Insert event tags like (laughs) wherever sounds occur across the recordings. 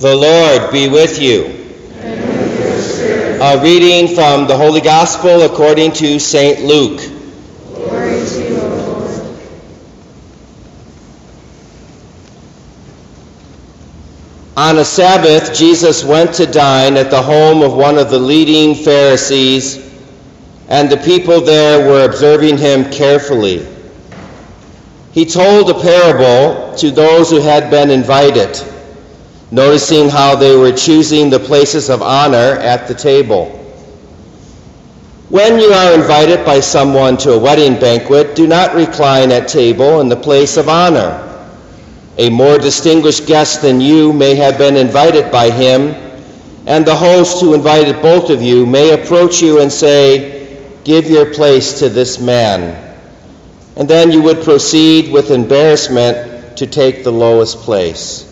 The Lord be with you. A reading from the Holy Gospel according to St. Luke. To you. On a Sabbath, Jesus went to dine at the home of one of the leading Pharisees, and the people there were observing him carefully. He told a parable to those who had been invited, noticing how they were choosing the places of honor at the table. When you are invited by someone to a wedding banquet, do not recline at table in the place of honor. A more distinguished guest than you may have been invited by him, and the host who invited both of you may approach you and say, Give your place to this man. And then you would proceed with embarrassment to take the lowest place.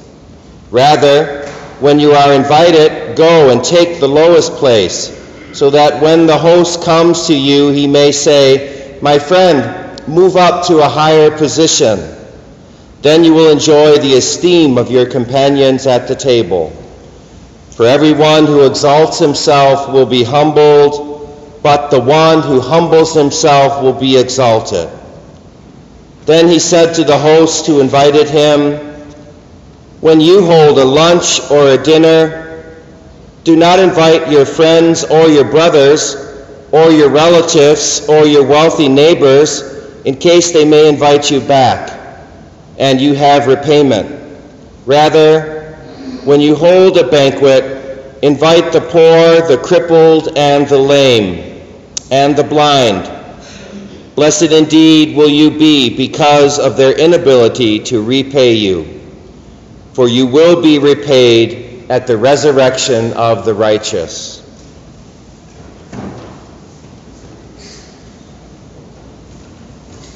Rather, when you are invited, go and take the lowest place, so that when the host comes to you, he may say, My friend, move up to a higher position. Then you will enjoy the esteem of your companions at the table. For everyone who exalts himself will be humbled, but the one who humbles himself will be exalted. Then he said to the host who invited him, When you hold a lunch or a dinner, do not invite your friends or your brothers or your relatives or your wealthy neighbors in case they may invite you back and you have repayment. Rather, when you hold a banquet, invite the poor, the crippled, and the lame, and the blind. Blessed indeed will you be because of their inability to repay you, for you will be repaid at the resurrection of the righteous.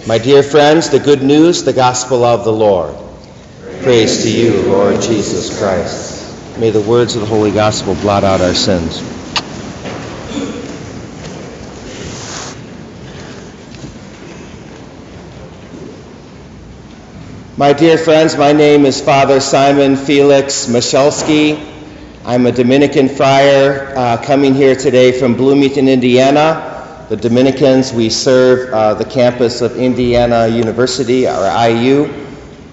My dear friends, the good news, the gospel of the Lord. Praise to you, Lord Jesus Christ. May the words of the Holy Gospel blot out our sins. My dear friends, my name is Father Simon Felix Michalski. I'm a Dominican friar uh, coming here today from Bloomington, Indiana the Dominicans. We serve uh, the campus of Indiana University, or IU,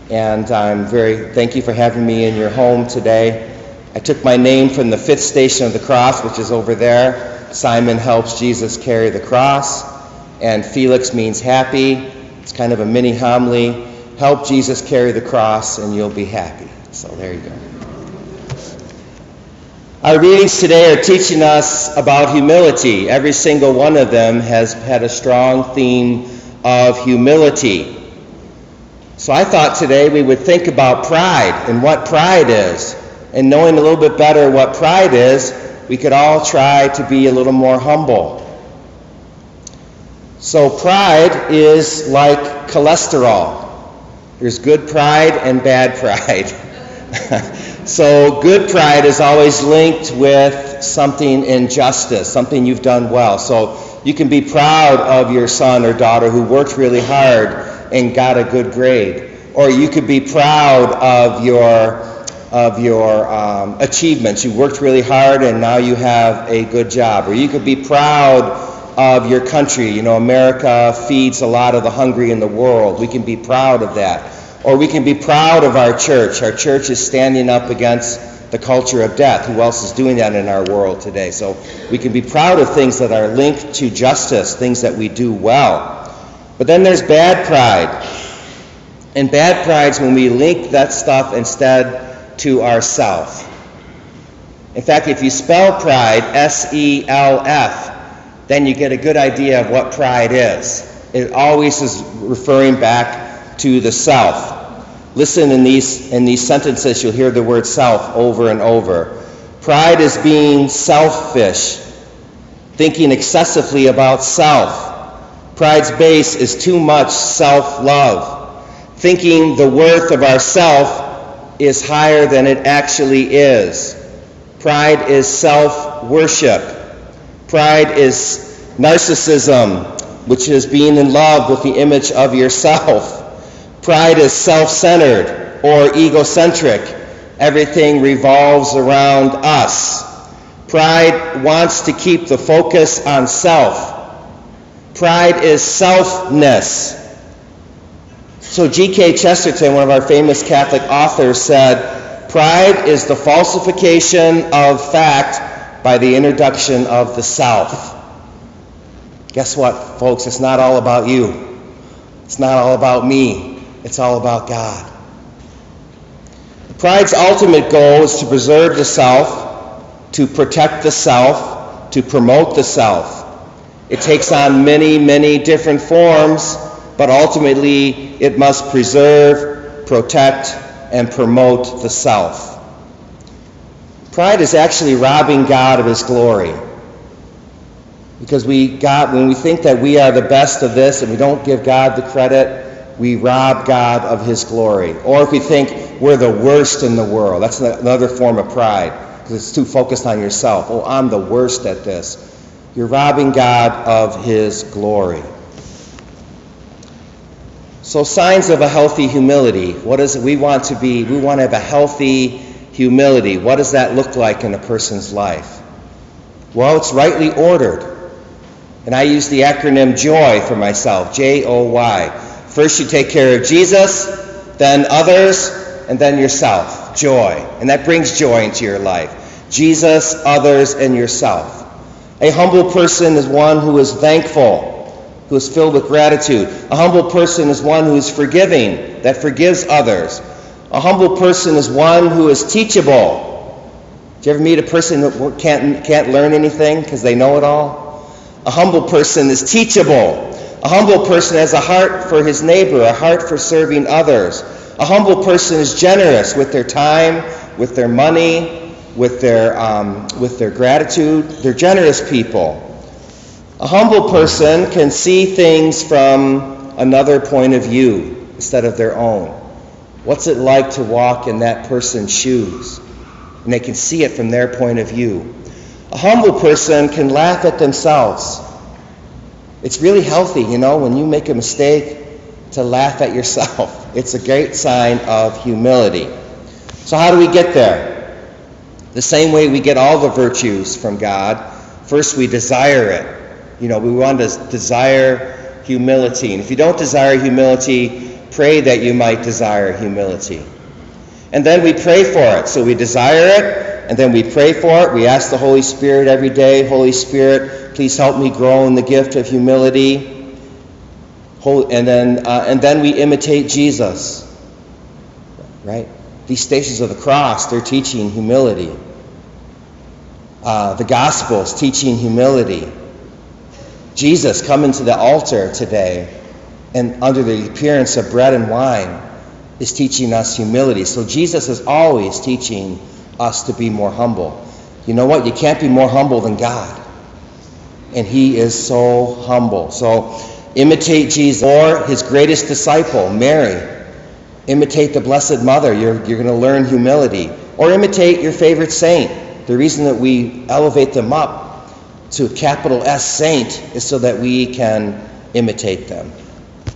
and I'm very thank you for having me in your home today. I took my name from the fifth station of the cross, which is over there. Simon helps Jesus carry the cross, and Felix means happy. It's kind of a mini homily. Help Jesus carry the cross, and you'll be happy. So there you go. Our readings today are teaching us about humility. Every single one of them has had a strong theme of humility. So I thought today we would think about pride and what pride is. And knowing a little bit better what pride is, we could all try to be a little more humble. So pride is like cholesterol. There's good pride and bad pride. (laughs) So, good pride is always linked with something in justice, something you've done well. So, you can be proud of your son or daughter who worked really hard and got a good grade. Or you could be proud of your, of your um, achievements. You worked really hard and now you have a good job. Or you could be proud of your country. You know, America feeds a lot of the hungry in the world. We can be proud of that. Or we can be proud of our church. Our church is standing up against the culture of death. Who else is doing that in our world today? So we can be proud of things that are linked to justice, things that we do well. But then there's bad pride. And bad pride is when we link that stuff instead to ourself. In fact, if you spell pride S E L F, then you get a good idea of what pride is. It always is referring back to the self. Listen in these, in these sentences, you'll hear the word self over and over. Pride is being selfish, thinking excessively about self. Pride's base is too much self love. Thinking the worth of ourself is higher than it actually is. Pride is self worship. Pride is narcissism, which is being in love with the image of yourself. Pride is self centered or egocentric, Everything revolves around us. Pride wants to keep the focus on self. Pride is selfness. So G.K. Chesterton, one of our famous Catholic authors, said, Pride is the falsification of fact by the introduction of the self. Guess what, folks? It's not all about you. It's not all about me. It's all about God. Pride's ultimate goal is to preserve the self, to protect the self, to promote the self. It takes on many, many different forms, but ultimately it must preserve, protect, and promote the self. Pride is actually robbing God of his glory. Because we got, when we think that we are the best of this and we don't give God the credit, we rob God of his glory. Or if we think we're the worst in the world, that's another form of pride, because it's too focused on yourself. Oh, I'm the worst at this. You're robbing God of his glory. So, signs of a healthy humility. What is it we want to be? We want to have a healthy humility. What does that look like in a person's life? Well, it's rightly ordered. And I use the acronym JOY for myself J O Y. First, you take care of Jesus, then others, and then yourself. Joy. And that brings joy into your life. Jesus, others, and yourself. A humble person is one who is thankful, who is filled with gratitude. A humble person is one who is forgiving, that forgives others. A humble person is one who is teachable. Do you ever meet a person who can't, can't learn anything because they know it all? A humble person is teachable. A humble person has a heart for his neighbor, a heart for serving others. A humble person is generous with their time, with their money, with their, um, with their gratitude. They're generous people. A humble person can see things from another point of view instead of their own. What's it like to walk in that person's shoes? And they can see it from their point of view. A humble person can laugh at themselves. It's really healthy, you know, when you make a mistake to laugh at yourself. (laughs) It's a great sign of humility. So, how do we get there? The same way we get all the virtues from God. First, we desire it. You know, we want to desire humility. And if you don't desire humility, pray that you might desire humility. And then we pray for it. So we desire it, and then we pray for it. We ask the Holy Spirit every day, Holy Spirit, please help me grow in the gift of humility. And then, uh, and then we imitate Jesus. Right? These stations of the cross, they're teaching humility. Uh, the Gospels teaching humility. Jesus coming to the altar today and under the appearance of bread and wine is teaching us humility. So Jesus is always teaching us to be more humble. You know what? You can't be more humble than God. And He is so humble. So imitate Jesus or His greatest disciple, Mary. Imitate the Blessed Mother. You're, you're going to learn humility. Or imitate your favorite saint. The reason that we elevate them up to capital S saint is so that we can imitate them.